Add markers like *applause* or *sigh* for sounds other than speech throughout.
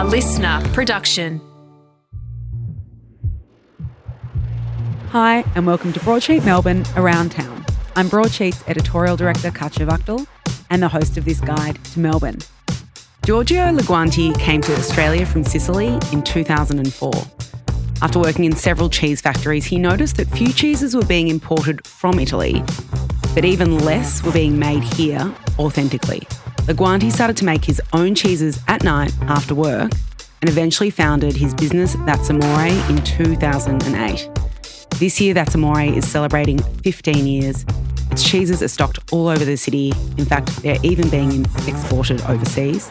A LiSTNR production. Hi, and welcome to Broadsheet Melbourne Around Town. I'm Broadsheet's editorial director, Katya Wachtel, and the host of this guide to Melbourne. Giorgio Linguanti came to Australia from Sicily in 2004. After working in several cheese factories, he noticed that few cheeses were being imported from Italy, but even less were being made here authentically. Linguanti started to make his own cheeses at night after work and eventually founded his business That's Amore in 2008. This year, That's Amore is celebrating 15 years. Its cheeses are stocked all over the city. In fact, they're even being exported overseas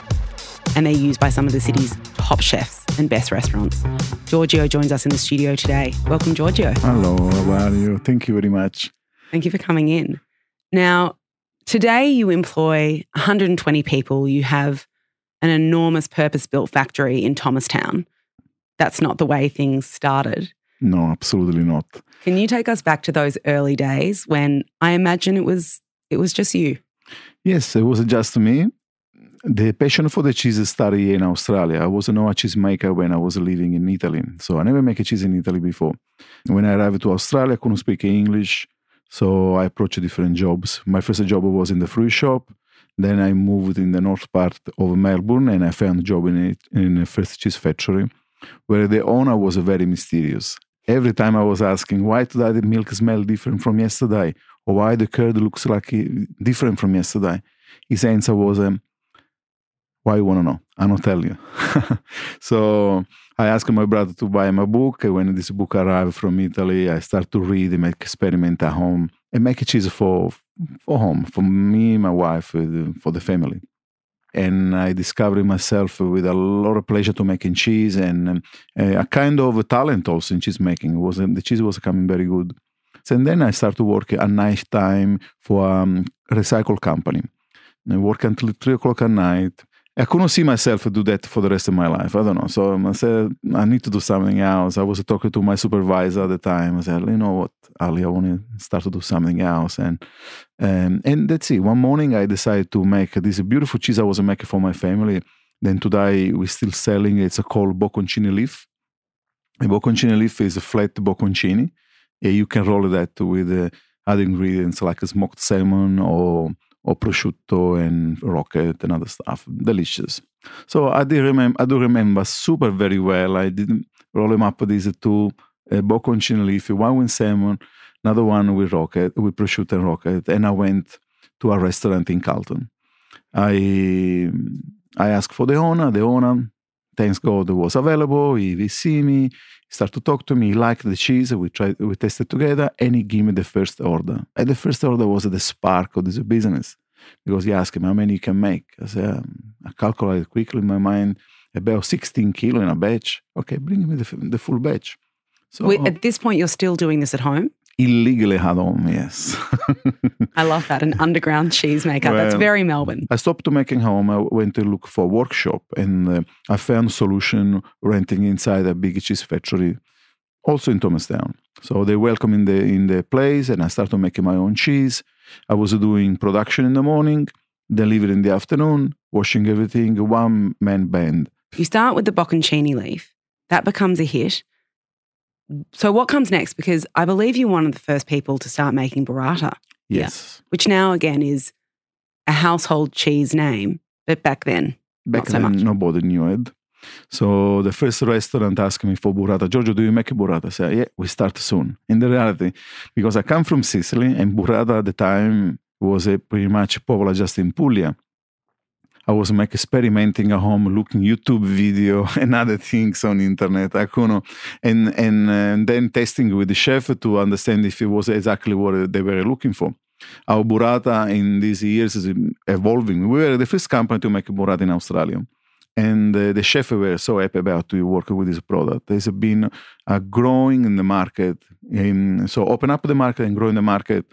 and they're used by some of the city's top chefs and best restaurants. Giorgio joins us in the studio today. Welcome, Giorgio. Hello, how are you? Thank you very much. Thank you for coming in. Now, today you employ 120 people. You have an enormous purpose built factory in Thomastown. That's not the way things started. No, absolutely not. Can you take us back to those early days when I imagine it was it was just you? Yes, it was just me the passion for the cheese started in Australia. I was not a cheese maker when I was living in Italy. So I never make a cheese in Italy before. When I arrived to Australia, I couldn't speak English. So I approached different jobs. My first job was in the fruit shop. Then I moved in the north part of Melbourne and I found a job in a, in a first cheese factory where the owner was very mysterious. Every time I was asking, why today the milk smell different from yesterday? Or why the curd looks like different from yesterday? His answer was, um, why you want to know? I don't tell you. *laughs* so I asked my brother to buy my book. When this book arrived from Italy, I start to read and make experiment at home and make cheese for for home, for me, my wife, for the family. And I discovered myself with a lot of pleasure to making cheese and a kind of a talent also in cheese making. It was the cheese was coming very good. And then I started to work at night time for a um, recycle company. I work until three o'clock at night I couldn't see myself do that for the rest of my life. I don't know. So I said, I need to do something else. I was talking to my supervisor at the time. I said, you know what, Ali, I want to start to do something else. And um, and that's it. One morning I decided to make this beautiful cheese I was making for my family. Then today we're still selling. It's called bocconcini leaf. A bocconcini leaf is a flat bocconcini. You can roll that with uh, other ingredients like smoked salmon or or prosciutto and rocket and other stuff. Delicious. So I do remember, I do remember super very well. I did roll them up with these two uh, bocconcini leaf, one with salmon, another one with rocket, with prosciutto and rocket, and I went to a restaurant in Carlton. I I asked for the owner. The owner, thanks God, was available. He, he see me, start to talk to me. He liked the cheese. We tried, we tested together, and he gave me the first order. And the first order was the spark of this business because he asked me how many you can make. I said, um, I calculated quickly in my mind about 16 kilo in a batch. Okay, bring me the, the full batch. So Wait, at this point, you're still doing this at home? Illegally at home, yes. I love that. An underground cheese maker. Well, That's very Melbourne. I stopped making home. I went to look for a workshop and uh, I found a solution renting inside a big cheese factory, also in Thomastown. So they welcome in the in the place and I started making my own cheese. I was doing production in the morning, delivery in the afternoon, washing everything, one man band. You start with the bocconcini leaf. That becomes a hit. So what comes next? Because I believe you're one of the first people to start making burrata. Yes. Yeah. Which now again is a household cheese name, but back then, back not then, so much. nobody knew it. So the first restaurant asked me for burrata. Giorgio, do you make burrata? I said, yeah, we start soon. In the reality, because I come from Sicily and burrata at the time was a pretty much popular just in Puglia. I was like experimenting at home, looking YouTube video *laughs* and other things on internet. I couldn't, and and, and then testing with the chef to understand if it was exactly what they were looking for. Our burrata in these years is evolving. We were the first company to make burrata in Australia and uh, the chef were so happy about to work with this product. It's been uh, growing in the market, in, so open up the market and grow in the market.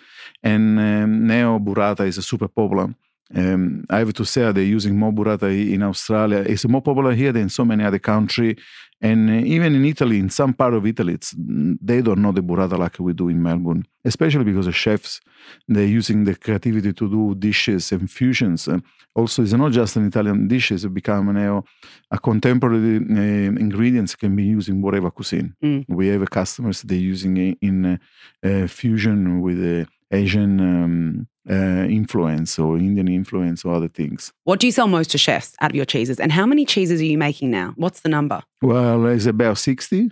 And um, now burrata is super popular. Um, I have to say they're using more burrata in Australia. It's more popular here than so many other countries. And uh, even in Italy, in some part of Italy, it's, they don't know the burrata like we do in Melbourne, especially because the chefs, they're using the creativity to do dishes and fusions. And also, it's not just an Italian dishes, it's become now a contemporary uh, ingredients can be used in whatever cuisine. Mm. We have customers, they're using it in uh, fusion with the Asian um, uh, influence or Indian influence or other things. What do you sell most to chefs out of your cheeses? And how many cheeses are you making now? What's the number? Well, it's about 60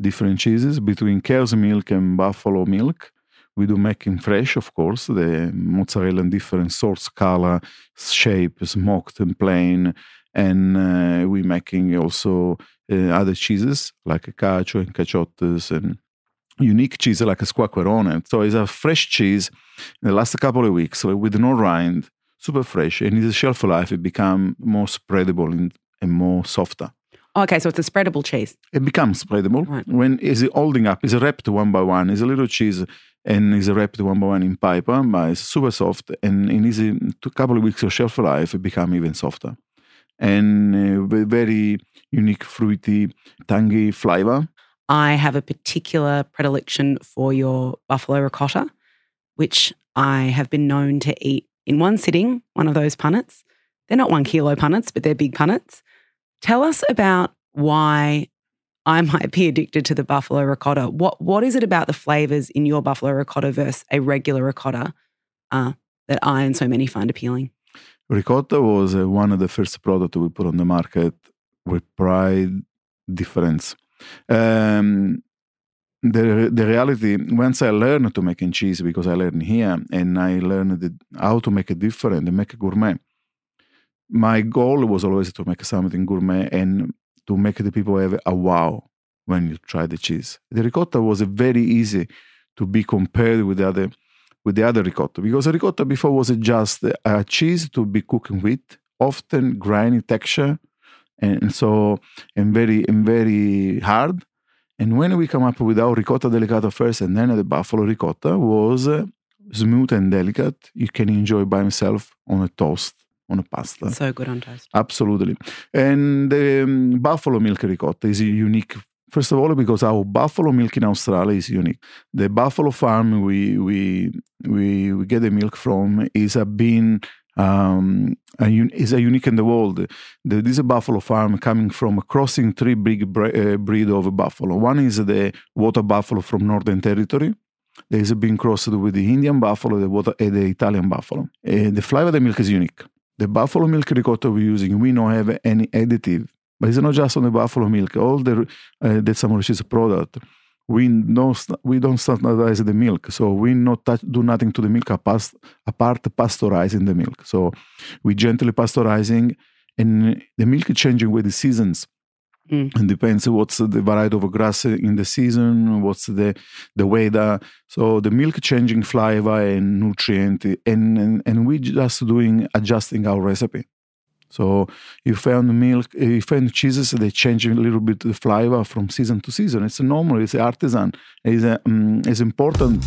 different cheeses between cow's milk and buffalo milk. We do making fresh, of course, the mozzarella in different sorts, color, shape, smoked and plain. And uh, we making also uh, other cheeses like cacio and caciottes and unique cheese like a squacquerone. So it's a fresh cheese in the last couple of weeks with no rind, super fresh, and its shelf life it become more spreadable and, and more softer. Okay, so it's a spreadable cheese. It becomes spreadable Right. when is holding up. It's wrapped one by one. It's a little cheese and is wrapped one by one in paper, but it's super soft. And in easy a couple of weeks of shelf life, it become even softer. And uh, very unique, fruity, tangy flavor. I have a particular predilection for your buffalo ricotta, which I have been known to eat in one sitting, one of those punnets. They're not one kilo punnets, but they're big punnets. Tell us about why I *laughs* might be addicted to the buffalo ricotta. What what is it about the flavors in your buffalo ricotta versus a regular ricotta uh, that I and so many find appealing? Ricotta was uh, one of the first products we put on the market with pride difference. Um, the the reality once I learned to make cheese because I learned here and I learned the, how to make it different and make it gourmet. My goal was always to make something gourmet and to make the people have a wow when you try the cheese. The ricotta was very easy to be compared with the other with the other ricotta because ricotta before was just a cheese to be cooking with, often grainy texture, and, so and very and very hard. And when we come up with our ricotta delicato first, and then the buffalo ricotta was uh, smooth and delicate. You can enjoy by himself on a toast, on a pasta. So good on toast. Absolutely. And the um, buffalo milk ricotta is unique. First of all, because our buffalo milk in Australia is unique. The buffalo farm we we we, we get the milk from is a bean um, a, un- is a unique in the world. The, this is a buffalo farm coming from crossing three big bre- uh, breed of buffalo. One is the water buffalo from Northern Territory. There is being crossed with the Indian buffalo, the water, and the Italian buffalo. Uh, the flavor of the milk is unique. The buffalo milk ricotta we're using, we don't have any additive. But it's not just on the buffalo milk. All the uh, the Samurai cheese product, we don't we don't standardize the milk, so we not touch, do nothing to the milk apart, apart pasteurizing the milk. So we gently pasteurizing, and the milk is changing with the seasons. Mm. It depends what's the variety of grass in the season, what's the the weather. So the milk changing flavor and nutrient, and and, and we just doing adjusting our recipe. So you found milk, you find cheeses, they change a little bit the flavor from season to season. It's normal, it's artisan, it's, um, it's important.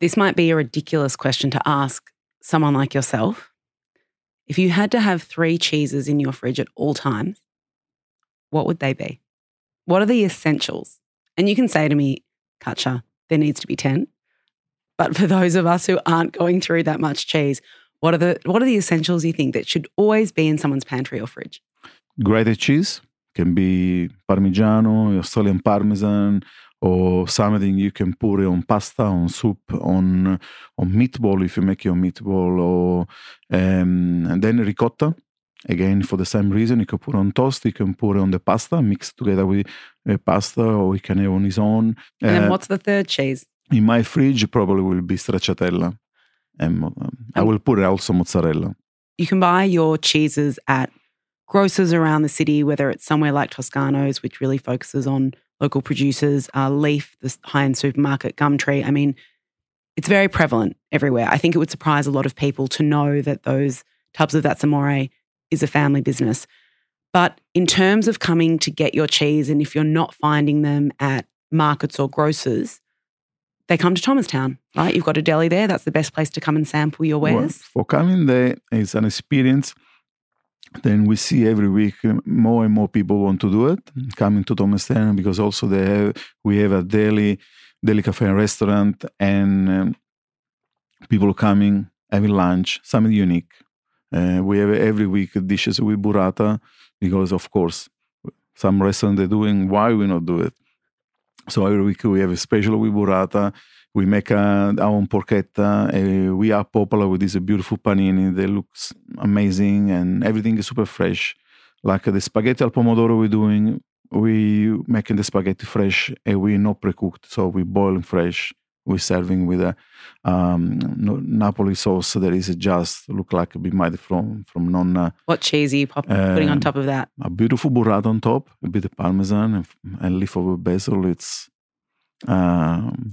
This might be a ridiculous question to ask someone like yourself. If you had to have three cheeses in your fridge at all times, what would they be? What are the essentials? And you can say to me, Katya, there needs to be 10. But for those of us who aren't going through that much cheese, what are the what are the essentials you think that should always be in someone's pantry or fridge? Grated cheese can be Parmigiano, Australian Parmesan, or something you can put on pasta, on soup, on on meatball if you make your meatball, or um, and then ricotta. Again, for the same reason, you can put on toast, you can put it on the pasta, mix together with uh, pasta, or you can have on its own. And then Uh, what's the third cheese? in my fridge, probably will be stracciatella, and um, I will put also mozzarella. You can buy your cheeses at grocers around the city, whether it's somewhere like Toscano's, which really focuses on local producers, uh, Leaf, the high end supermarket, Gumtree. I mean, it's very prevalent everywhere. I think it would surprise a lot of people to know that those tubs of That's Amore is a family business. But in terms of coming to get your cheese, and if you're not finding them at markets or grocers, they come to Thomastown, right? You've got a deli there. That's the best place to come and sample your Well, wares. for coming there is an experience then we see every week more and more people want to do it coming to Thomastown because also they have, we have a deli, deli cafe and restaurant and um, people coming having lunch something unique uh, we have every week dishes with burrata because of course some restaurant they're doing why we not do it so every week we have a special with burrata we make our own porchetta. Uh, we are popular with this beautiful panini. They looks amazing and everything is super fresh. Like the spaghetti al pomodoro we're doing, we making the spaghetti fresh and we not pre-cooked, so we boiling fresh. We're serving with a um, Napoli sauce that is just look like a bit made from from nonna. What cheese are you pop- putting on um, top of that? A beautiful burrata on top, a bit of parmesan and, and leaf of basil. It's um,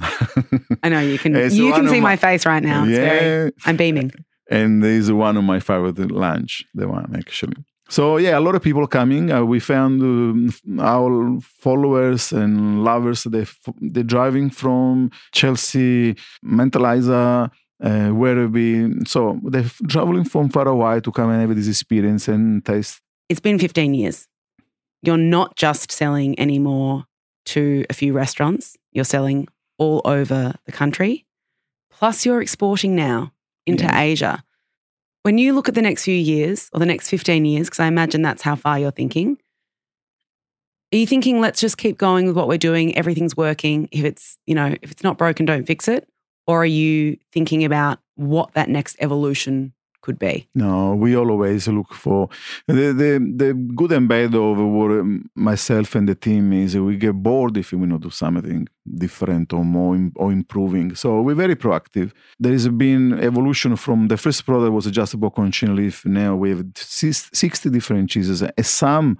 I know you can. *laughs* you can see my, my, face right now. It's yeah, very, I'm beaming. And this is one of my favorite lunch. The one actually. So yeah, a lot of people coming. Uh, we found uh, our followers and lovers. They they're driving from Chelsea, Mentalizer, uh, Werribee. So they're traveling from far away to come and have this experience and taste. It's been 15 years. You're not just selling anymore to a few restaurants. You're selling all over the country. Plus, you're exporting now into yeah. Asia. When you look at the next few years or the next 15 years, because I imagine that's how far you're thinking, are you thinking, let's just keep going with what we're doing? Everything's working. If it's, you know, if it's not broken, don't fix it. Or are you thinking about what that next evolution could be? No, we always look for the, the, the good and bad of what um, myself and the team is we get bored if we not do something different or more or improving. So we're very proactive. There has been evolution from the first product was just bocconcino leaf. Now we have 60 different cheeses. And some,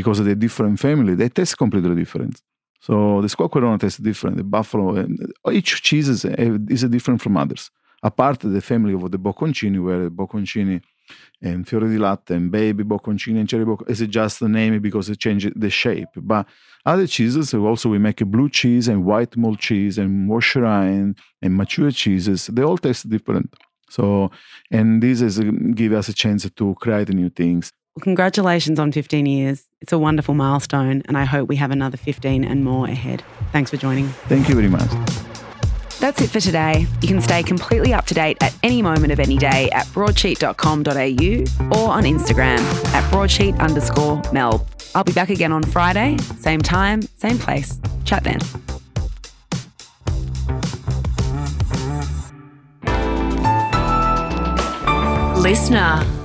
because of the different family, they taste completely different. So the squacquerone tastes different. The buffalo, each cheese is, is different from others a part of the family of the bocconcini, where bocconcini and fiore di latte and baby bocconcini and cherry bocconcini is just a name because it changed the shape. But other cheeses, also we make a blue cheese and white mold cheese and Worcestershire and mature cheeses. They all taste different. So, and this is um, give us a chance to create new things. Well, congratulations on 15 years. It's a wonderful milestone, and I hope we have another 15 and more ahead. Thanks for joining. Thank you very much. That's it for today. You can stay completely up to date at any moment of any day at broadsheet.com.au or on Instagram at broadsheet underscore Mel. I'll be back again on Friday, same time, same place. Chat then. LiSTNR.